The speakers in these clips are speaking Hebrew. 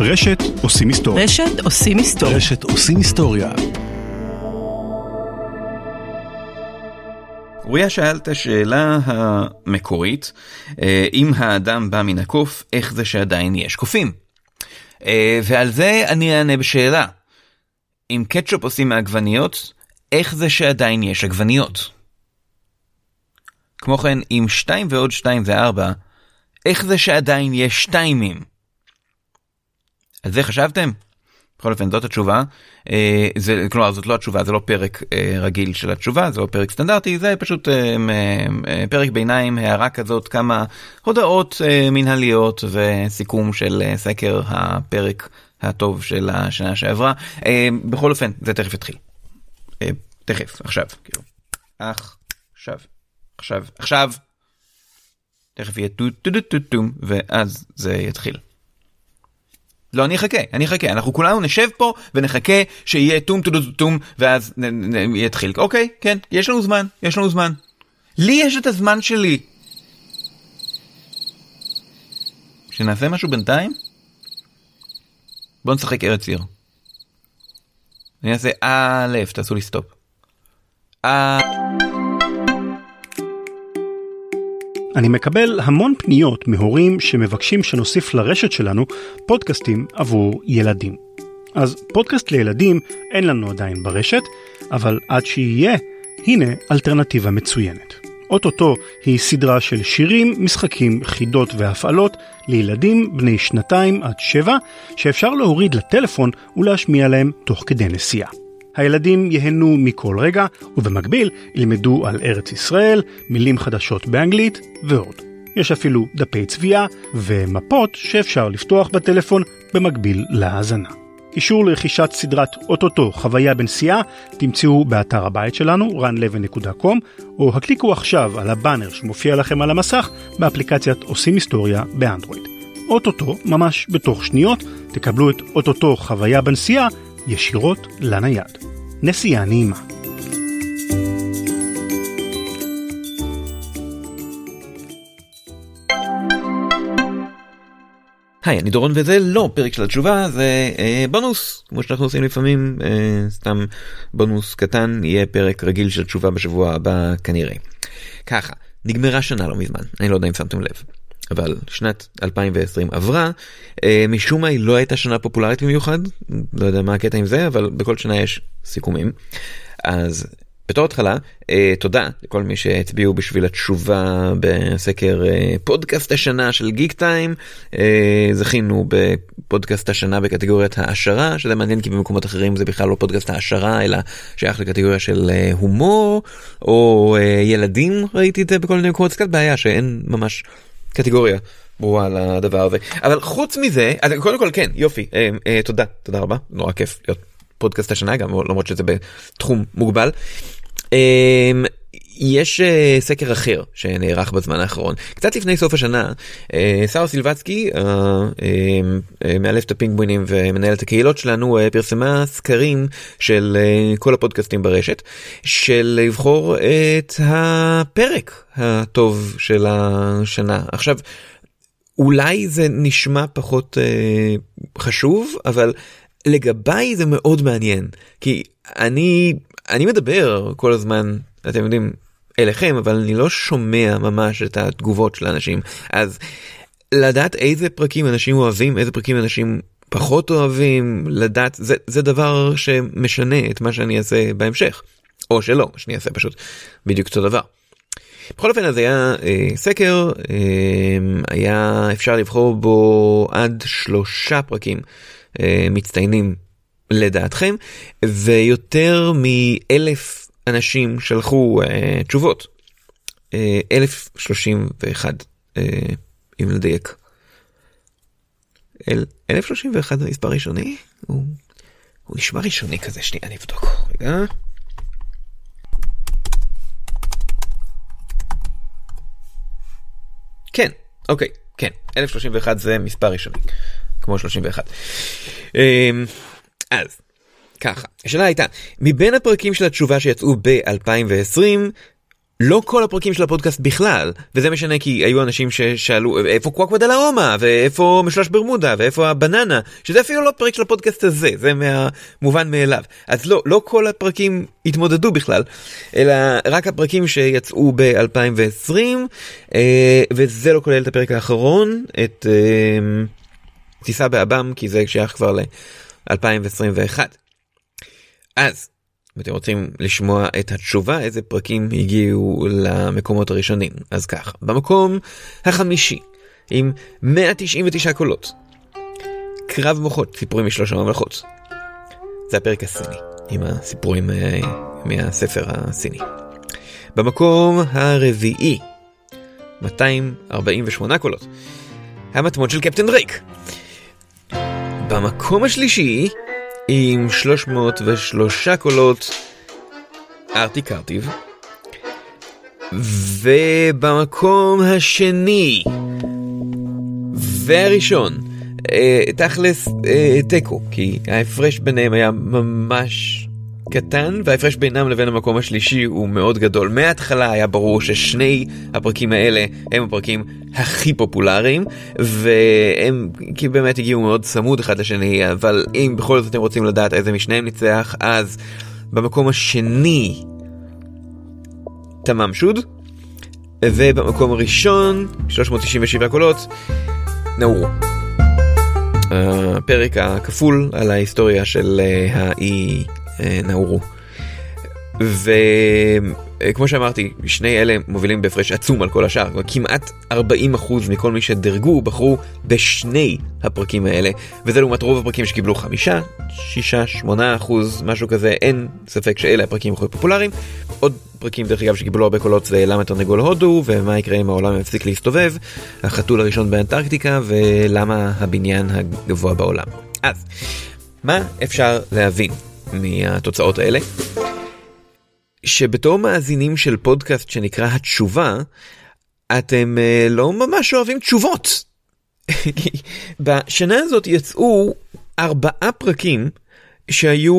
רשת עושים היסטוריה. רשת עושים היסטוריה. רשת עושים היסטוריה. אוריה שאל את השאלה המקורית, אה, אם האדם בא מן הקוף, איך זה שעדיין יש קופים? אה, ועל זה אני אענה בשאלה. אם קטשופ עושים מעגבניות, איך זה שעדיין יש עגבניות? כמו כן, אם 2 ועוד 2 זה 4, איך זה שעדיין יש שתיימים? על זה חשבתם? בכל אופן זאת התשובה, אה, זה, כלומר זאת לא התשובה, זה לא פרק אה, רגיל של התשובה, זה לא פרק סטנדרטי, זה פשוט אה, פרק ביניים, הערה כזאת, כמה הודעות מנהליות וסיכום של סקר הפרק הטוב של השנה שעברה. בכל אופן, זה תכף יתחיל. תכף, עכשיו, כאילו. עכשיו, עכשיו, עכשיו. תכף יהיה טו טו טו טו ואז זה יתחיל. לא, אני אחכה, אני אחכה, אנחנו כולנו נשב פה ונחכה שיהיה טום טום טום טום ואז יתחיל. אוקיי, כן, יש לנו זמן, יש לנו זמן. לי יש את הזמן שלי. שנעשה משהו בינתיים? בוא נשחק ארץ עיר. אני אעשה א', תעשו לי stop. אה... אני מקבל המון פניות מהורים שמבקשים שנוסיף לרשת שלנו פודקאסטים עבור ילדים. אז פודקאסט לילדים אין לנו עדיין ברשת, אבל עד שיהיה, הנה אלטרנטיבה מצוינת. אוטוטו היא סדרה של שירים, משחקים, חידות והפעלות לילדים בני שנתיים עד שבע, שאפשר להוריד לטלפון ולהשמיע להם תוך כדי נסיעה. הילדים ייהנו מכל רגע, ובמקביל ילמדו על ארץ ישראל, מילים חדשות באנגלית ועוד. יש אפילו דפי צביעה ומפות שאפשר לפתוח בטלפון במקביל להאזנה. אישור לרכישת סדרת אוטוטו חוויה בנסיעה תמצאו באתר הבית שלנו runleven.com או הקליקו עכשיו על הבאנר שמופיע לכם על המסך באפליקציית עושים היסטוריה באנדרואיד. אוטוטו, ממש בתוך שניות, תקבלו את אוטוטו חוויה בנסיעה ישירות לנייד. נסיעה נעימה. היי, אני דורון וזה לא פרק של התשובה, זה אה, בונוס, כמו שאנחנו עושים לפעמים, אה, סתם בונוס קטן, יהיה פרק רגיל של תשובה בשבוע הבא כנראה. ככה, נגמרה שנה לא מזמן, אני לא יודע אם שמתם לב. אבל שנת 2020 עברה, אה, משום מה היא לא הייתה שנה פופולרית במיוחד, לא יודע מה הקטע עם זה, אבל בכל שנה יש סיכומים. אז בתור התחלה, אה, תודה לכל מי שהצביעו בשביל התשובה בסקר אה, פודקאסט השנה של גיק טיים. זכינו בפודקאסט השנה בקטגוריית העשרה, שזה מעניין כי במקומות אחרים זה בכלל לא פודקאסט העשרה, אלא שייך לקטגוריה של הומור, או ילדים, ראיתי את זה בכל מיני מקומות, קצת בעיה שאין ממש קטגוריה ברורה לדבר הזה. אבל חוץ מזה, אז קודם כל כן, יופי, אה, אה, תודה, תודה רבה, נורא כיף להיות פודקאסט השנה גם למרות שזה בתחום מוגבל. אה, יש uh, סקר אחר שנערך בזמן האחרון קצת לפני סוף השנה uh, שרה סילבצקי uh, uh, מאלפת הפינגווינים ומנהלת הקהילות שלנו פרסמה סקרים של כל הפודקאסטים ברשת של לבחור את הפרק הטוב של השנה עכשיו. אולי זה נשמע פחות uh, חשוב אבל לגביי זה מאוד מעניין כי אני אני מדבר כל הזמן אתם יודעים אליכם אבל אני לא שומע ממש את התגובות של האנשים. אז לדעת איזה פרקים אנשים אוהבים איזה פרקים אנשים פחות אוהבים לדעת זה זה דבר שמשנה את מה שאני אעשה בהמשך. או שלא שאני אעשה פשוט. בדיוק אותו דבר. בכל אופן אז היה אה, סקר אה, היה אפשר לבחור בו עד שלושה פרקים אה, מצטיינים לדעתכם ויותר מאלף אנשים שלחו אה, תשובות. אה, 1031 אה, אם לדייק. 1031 זה מספר ראשוני? הוא, הוא נשמע ראשוני כזה שנייה אני אבדוק רגע. כן אוקיי כן 1031 זה מספר ראשוני כמו 31. אה, אז ככה, השאלה הייתה, מבין הפרקים של התשובה שיצאו ב-2020, לא כל הפרקים של הפודקאסט בכלל, וזה משנה כי היו אנשים ששאלו איפה קוואקווה דה לאומה, ואיפה משלש ברמודה, ואיפה הבננה, שזה אפילו לא פרק של הפודקאסט הזה, זה מהמובן מאליו. אז לא, לא כל הפרקים התמודדו בכלל, אלא רק הפרקים שיצאו ב-2020, אה, וזה לא כולל את הפרק האחרון, את אה, טיסה באב"ם, כי זה שייך כבר ל-2021. אז אם אתם רוצים לשמוע את התשובה איזה פרקים הגיעו למקומות הראשונים? אז ככה במקום החמישי עם 199 קולות קרב מוחות סיפורים משלוש הממלכות. זה הפרק הסיני עם הסיפורים אה, מהספר הסיני. במקום הרביעי 248 קולות המטמון של קפטן דרייק. במקום השלישי עם 303 קולות ארטי קרטיב. ובמקום השני והראשון, אה, תכלס אה, תיקו, כי ההפרש ביניהם היה ממש קטן וההפרש בינם לבין המקום השלישי הוא מאוד גדול. מההתחלה היה ברור ששני הפרקים האלה הם הפרקים הכי פופולריים והם כי באמת הגיעו מאוד צמוד אחד לשני אבל אם בכל זאת אתם רוצים לדעת איזה משניהם ניצח אז במקום השני תמם שוד ובמקום הראשון 397 קולות נאורו. הפרק הכפול על ההיסטוריה של אה, האי אה, נאורו. וכמו שאמרתי, שני אלה מובילים בהפרש עצום על כל השאר, כמעט 40% מכל מי שדרגו בחרו בשני הפרקים האלה, וזה לעומת רוב הפרקים שקיבלו חמישה, שישה, שמונה אחוז, משהו כזה, אין ספק שאלה הפרקים הכי פופולריים. עוד פרקים דרך אגב שקיבלו הרבה קולות זה למה תרנגול הודו, ומה יקרה אם העולם יפסיק להסתובב, החתול הראשון באנטרקטיקה, ולמה הבניין הגבוה בעולם. אז, מה אפשר להבין מהתוצאות האלה. שבתור מאזינים של פודקאסט שנקרא התשובה, אתם uh, לא ממש אוהבים תשובות. בשנה הזאת יצאו ארבעה פרקים שהיו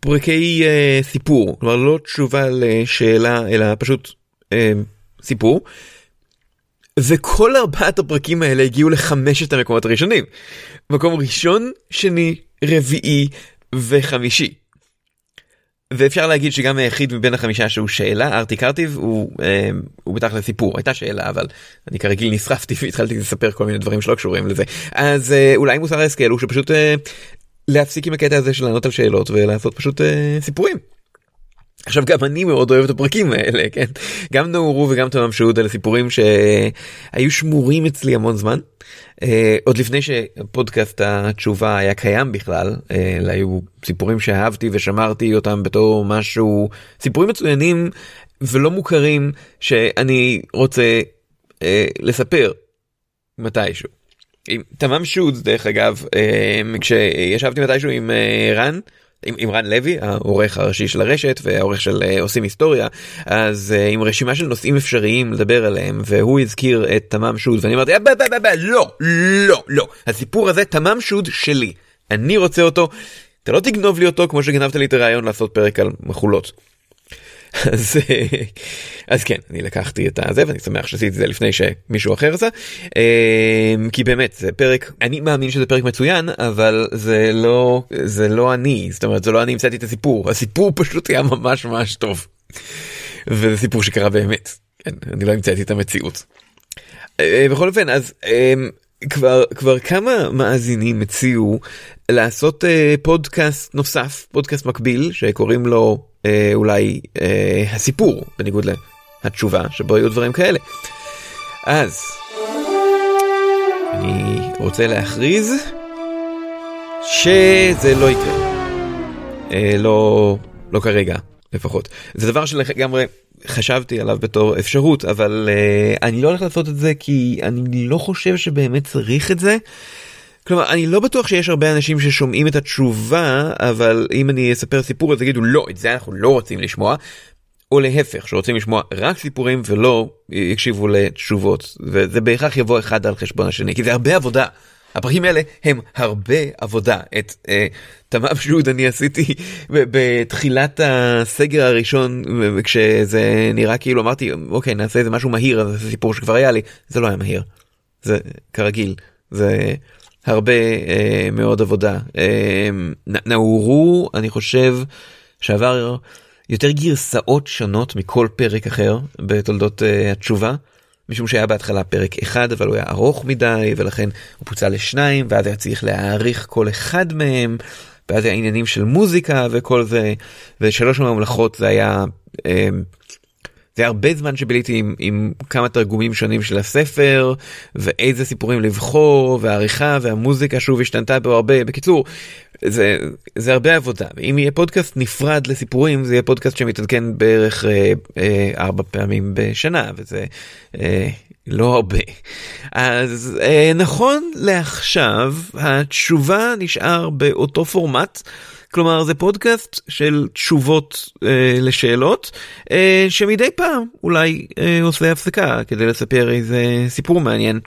פרקי uh, סיפור, כלומר לא תשובה לשאלה אלא פשוט uh, סיפור. וכל ארבעת הפרקים האלה הגיעו לחמשת המקומות הראשונים. מקום ראשון, שני, רביעי וחמישי. ואפשר להגיד שגם היחיד מבין החמישה שהוא שאלה ארטי קרטיב הוא אה, הוא בטח לסיפור הייתה שאלה אבל אני כרגיל נשרפתי והתחלתי לספר כל מיני דברים שלא קשורים לזה אז אה, אולי מוסר ההשכל הוא שפשוט אה, להפסיק עם הקטע הזה של לענות על שאלות ולעשות פשוט אה, סיפורים. עכשיו גם אני מאוד אוהב את הפרקים האלה כן גם נאורו וגם תמם שאוד אלה סיפורים שהיו שמורים אצלי המון זמן uh, עוד לפני שפודקאסט התשובה היה קיים בכלל uh, אלא היו סיפורים שאהבתי ושמרתי אותם בתור משהו סיפורים מצוינים ולא מוכרים שאני רוצה uh, לספר מתישהו. תמם שוד דרך אגב כשישבתי מתישהו עם רן. עם, עם רן לוי העורך הראשי של הרשת והעורך של uh, עושים היסטוריה אז uh, עם רשימה של נושאים אפשריים לדבר עליהם והוא הזכיר את תמם שוד ואני אמרתי ב, לא לא לא הסיפור הזה תמם שוד שלי אני רוצה אותו אתה לא תגנוב לי אותו כמו שגנבת לי את הרעיון לעשות פרק על מחולות. אז, אז כן, אני לקחתי את הזה ואני שמח שעשיתי את זה לפני שמישהו אחר עשה. אמ, כי באמת זה פרק, אני מאמין שזה פרק מצוין, אבל זה לא, זה לא אני, זאת אומרת זה לא אני המצאתי את הסיפור, הסיפור פשוט היה ממש ממש טוב. וזה סיפור שקרה באמת, כן, אני לא המצאתי את המציאות. אה, בכל אופן, אז כבר כבר כמה מאזינים הציעו לעשות אה, פודקאסט נוסף פודקאסט מקביל שקוראים לו אה, אולי אה, הסיפור בניגוד לתשובה שבו היו דברים כאלה. אז אני רוצה להכריז שזה לא יקרה. אה, לא לא כרגע לפחות. זה דבר שלגמרי חשבתי עליו בתור אפשרות אבל uh, אני לא הולך לעשות את זה כי אני לא חושב שבאמת צריך את זה. כלומר אני לא בטוח שיש הרבה אנשים ששומעים את התשובה אבל אם אני אספר סיפור אז יגידו לא את זה אנחנו לא רוצים לשמוע. או להפך שרוצים לשמוע רק סיפורים ולא יקשיבו לתשובות וזה בהכרח יבוא אחד על חשבון השני כי זה הרבה עבודה הפרקים האלה הם הרבה עבודה. את אה, תמ"ב שוד אני עשיתי בתחילת הסגר הראשון כשזה נראה כאילו אמרתי אוקיי נעשה איזה משהו מהיר אז זה סיפור שכבר היה לי זה לא היה מהיר. זה כרגיל זה הרבה אה, מאוד עבודה. אה, נאורו אני חושב שעבר יותר גרסאות שונות מכל פרק אחר בתולדות uh, התשובה. משום שהיה בהתחלה פרק אחד אבל הוא היה ארוך מדי ולכן הוא פוצל לשניים ואז היה צריך להעריך כל אחד מהם ואז היה עניינים של מוזיקה וכל זה ושלוש ממלכות זה היה אה, זה הרבה זמן שביליתי עם, עם כמה תרגומים שונים של הספר ואיזה סיפורים לבחור והעריכה והמוזיקה שוב השתנתה בו הרבה. בקיצור זה זה הרבה עבודה אם יהיה פודקאסט נפרד לסיפורים זה יהיה פודקאסט שמתעדכן בערך אה, אה, ארבע פעמים בשנה וזה אה, לא הרבה אז אה, נכון לעכשיו התשובה נשאר באותו פורמט. כלומר זה פודקאסט של תשובות אה, לשאלות אה, שמדי פעם אולי אה, עושה הפסקה כדי לספר איזה סיפור מעניין.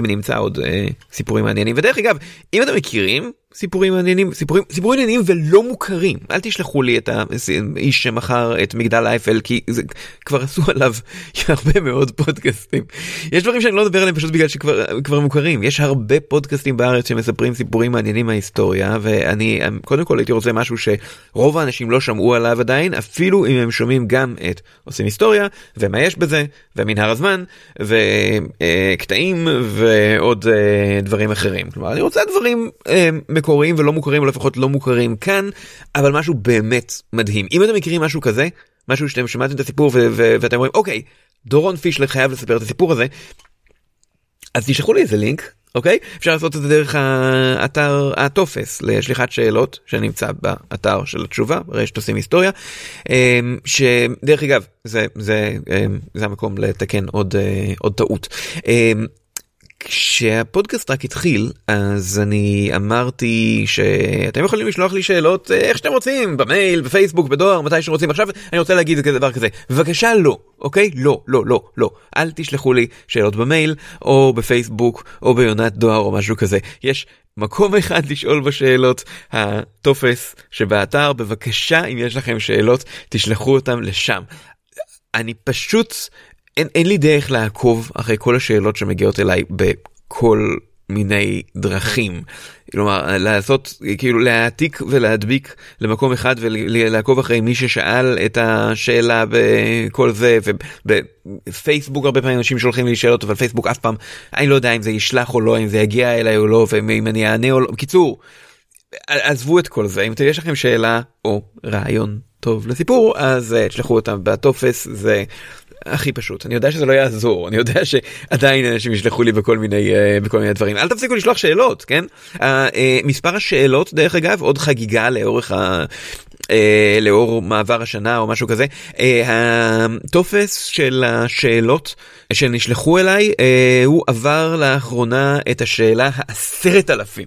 אם נמצא עוד אה, סיפורים מעניינים ודרך אגב אם אתם מכירים סיפורים מעניינים סיפורים סיפורים מעניינים ולא מוכרים. אל תשלחו לי את האיש שמכר את מגדל אייפל כי זה כבר עשו עליו הרבה מאוד פודקאסטים. יש דברים שאני לא מדבר עליהם פשוט בגלל שכבר מוכרים. יש הרבה פודקאסטים בארץ שמספרים סיפורים מעניינים מההיסטוריה ואני קודם כל הייתי רוצה משהו שרוב האנשים לא שמעו עליו עדיין אפילו אם הם שומעים גם את עושים היסטוריה ומה יש בזה ומנהר הזמן וקטעים ועוד אה, דברים אחרים. כלומר אני רוצה דברים. אה, מקוריים ולא מוכרים, או לפחות לא מוכרים כאן, אבל משהו באמת מדהים. אם אתם מכירים משהו כזה, משהו שאתם שמעתם את הסיפור ואתם אומרים, אוקיי, דורון פישלר חייב לספר את הסיפור הזה, אז תשלחו לי איזה לינק, אוקיי? אפשר לעשות את זה דרך האתר, הטופס לשליחת שאלות שנמצא באתר של התשובה, רשת עושים היסטוריה, אמ, שדרך אגב, זה, זה, אמ, זה המקום לתקן עוד, אה, עוד טעות. כשהפודקאסט רק התחיל אז אני אמרתי שאתם יכולים לשלוח לי שאלות אה, איך שאתם רוצים במייל בפייסבוק בדואר מתי שאתם רוצים. עכשיו אני רוצה להגיד דבר כזה. בבקשה לא אוקיי? לא לא לא לא. אל תשלחו לי שאלות במייל או בפייסבוק או ביונת דואר או משהו כזה. יש מקום אחד לשאול בשאלות. הטופס שבאתר בבקשה אם יש לכם שאלות תשלחו אותם לשם. אני פשוט אין, אין לי דרך לעקוב אחרי כל השאלות שמגיעות אליי בכל מיני דרכים. כלומר לעשות כאילו להעתיק ולהדביק למקום אחד ולעקוב אחרי מי ששאל את השאלה בכל זה ובפייסבוק הרבה פעמים אנשים שולחים לי שאלות אבל פייסבוק אף פעם אני לא יודע אם זה ישלח או לא אם זה יגיע אליי או לא ואם אני אענה או לא. בקיצור עזבו את כל זה. אם יש לכם שאלה או רעיון טוב לסיפור אז אה, תשלחו אותם. בטופס זה הכי פשוט אני יודע שזה לא יעזור אני יודע שעדיין אנשים ישלחו לי בכל מיני uh, בכל מיני דברים אל תפסיקו לשלוח שאלות כן uh, מספר השאלות דרך אגב עוד חגיגה לאורך ה... Uh, לאור מעבר השנה או משהו כזה uh, הטופס של השאלות שנשלחו אליי uh, הוא עבר לאחרונה את השאלה העשרת אלפים.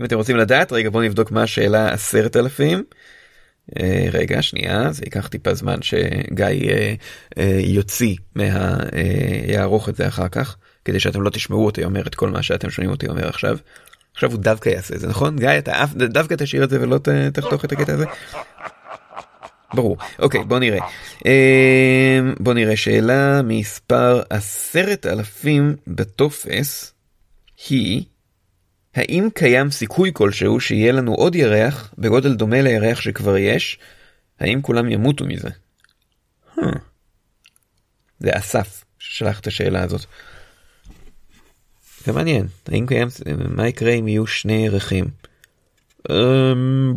אם אתם רוצים לדעת רגע בואו נבדוק מה השאלה עשרת אלפים. אה, רגע שנייה זה ייקח טיפה זמן שגיא אה, אה, יוציא מה... יערוך את זה אחר כך כדי שאתם לא תשמעו אותי אומר את כל מה שאתם שומעים אותי אומר עכשיו. עכשיו הוא דווקא יעשה את זה נכון גיא אתה אף דווקא תשאיר את זה ולא תחתוך את הקטע הזה. ברור אוקיי בוא נראה בוא נראה שאלה מספר עשרת אלפים בטופס היא האם קיים סיכוי כלשהו שיהיה לנו עוד ירח בגודל דומה לירח שכבר יש? האם כולם ימותו מזה? Huh. זה אסף ששלח את השאלה הזאת. זה מעניין, האם קיים, מה יקרה אם יהיו שני ירחים? Um,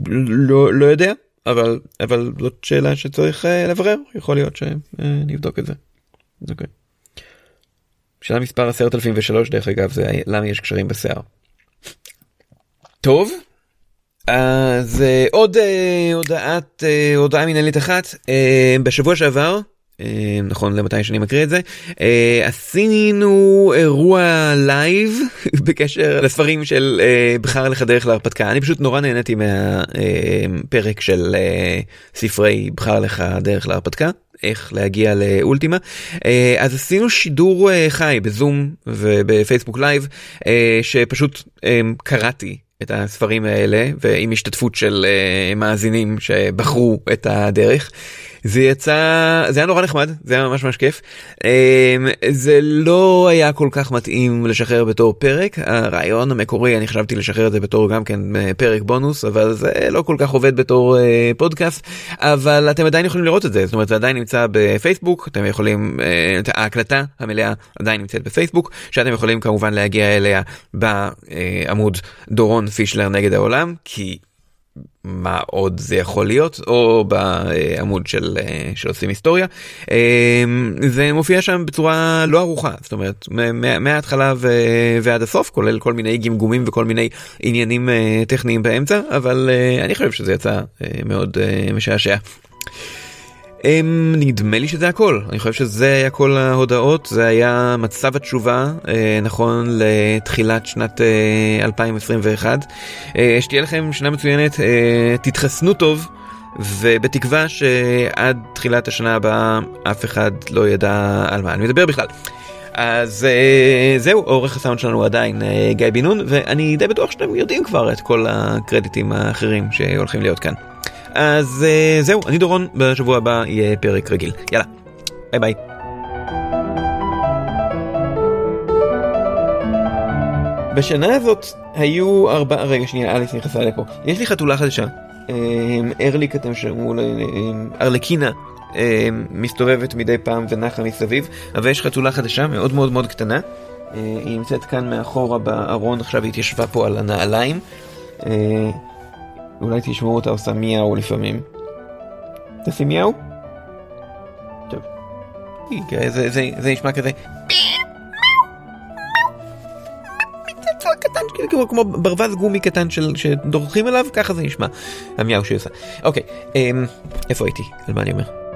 לא, לא יודע, אבל, אבל זאת שאלה שצריך uh, לברר, יכול להיות שנבדוק uh, את זה. Okay. אוקיי. שאלה מספר 10003 דרך אגב זה למה יש קשרים בשיער. טוב. אז אה, עוד אה, הודעת אה, הודעה מנהלית אחת בשבוע שעבר נכון למתי שאני מקריא את זה עשינו אירוע live בקשר לספרים של בחר לך דרך להרפתקה אני פשוט נורא נהניתי מהפרק של ספרי בחר לך דרך להרפתקה איך להגיע לאולטימה. אז עשינו שידור חי בזום ובפייסבוק live שפשוט קראתי את הספרים האלה ועם השתתפות של מאזינים שבחרו את הדרך. זה יצא זה היה נורא נחמד זה היה ממש ממש כיף. אמ, זה לא היה כל כך מתאים לשחרר בתור פרק. הרעיון המקורי אני חשבתי לשחרר את זה בתור גם כן אה, פרק בונוס אבל זה לא כל כך עובד בתור אה, פודקאסט. אבל אתם עדיין יכולים לראות את זה זאת אומרת זה עדיין נמצא בפייסבוק אתם יכולים אה, ההקלטה המלאה עדיין נמצאת בפייסבוק שאתם יכולים כמובן להגיע אליה בעמוד דורון פישלר נגד העולם כי מה עוד זה יכול להיות או בעמוד של, אה, של עושים היסטוריה אמ, זה מופיע שם בצורה לא ערוכה זאת אומרת מההתחלה ועד הסוף כולל כל מיני גמגומים וכל מיני עניינים אה, טכניים באמצע אבל אה, אני חושב שזה יצא מאוד משעשע. Um, נדמה לי שזה הכל, אני חושב שזה היה כל ההודעות, זה היה מצב התשובה uh, נכון לתחילת שנת uh, 2021. Uh, שתהיה לכם שנה מצוינת, תתחסנו טוב, ובתקווה שעד תחילת השנה הבאה אף אחד לא ידע על מה אני מדבר בכלל. אז זהו, עורך הסאונד שלנו עדיין גיא בן נון, ואני די בטוח שאתם יודעים כבר את כל הקרדיטים האחרים שהולכים להיות כאן. אז uh, זהו, אני דורון, בשבוע הבא יהיה פרק רגיל. יאללה, ביי ביי. בשנה הזאת היו ארבעה, רגע שנייה, אליס נכנסה לפה. יש לי חתולה חדשה, ארליק אתם שמעו, ארלקינה. מסתובבת מדי פעם ונחה מסביב, אבל יש חתולה חדשה מאוד מאוד מאוד קטנה. היא נמצאת כאן מאחורה בארון, עכשיו היא התיישבה פה על הנעליים. אולי תשמעו אותה עושה מיהו לפעמים. תעשי מיהו? טוב. זה, זה, זה נשמע כזה. קטן, כאילו כמו ברווז גומי קטן של, שדורכים עליו, ככה זה נשמע, המיהו שהיא עושה. אוקיי, אמ, איפה הייתי? על מה אני אומר?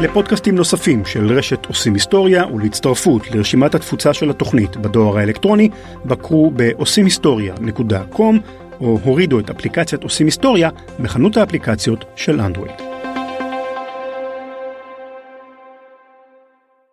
לפודקאסטים נוספים של רשת עושים היסטוריה ולהצטרפות לרשימת התפוצה של התוכנית בדואר האלקטרוני, בקרו בעושים היסטוריה.com או הורידו את אפליקציית עושים היסטוריה בחנות האפליקציות של אנדרואיד.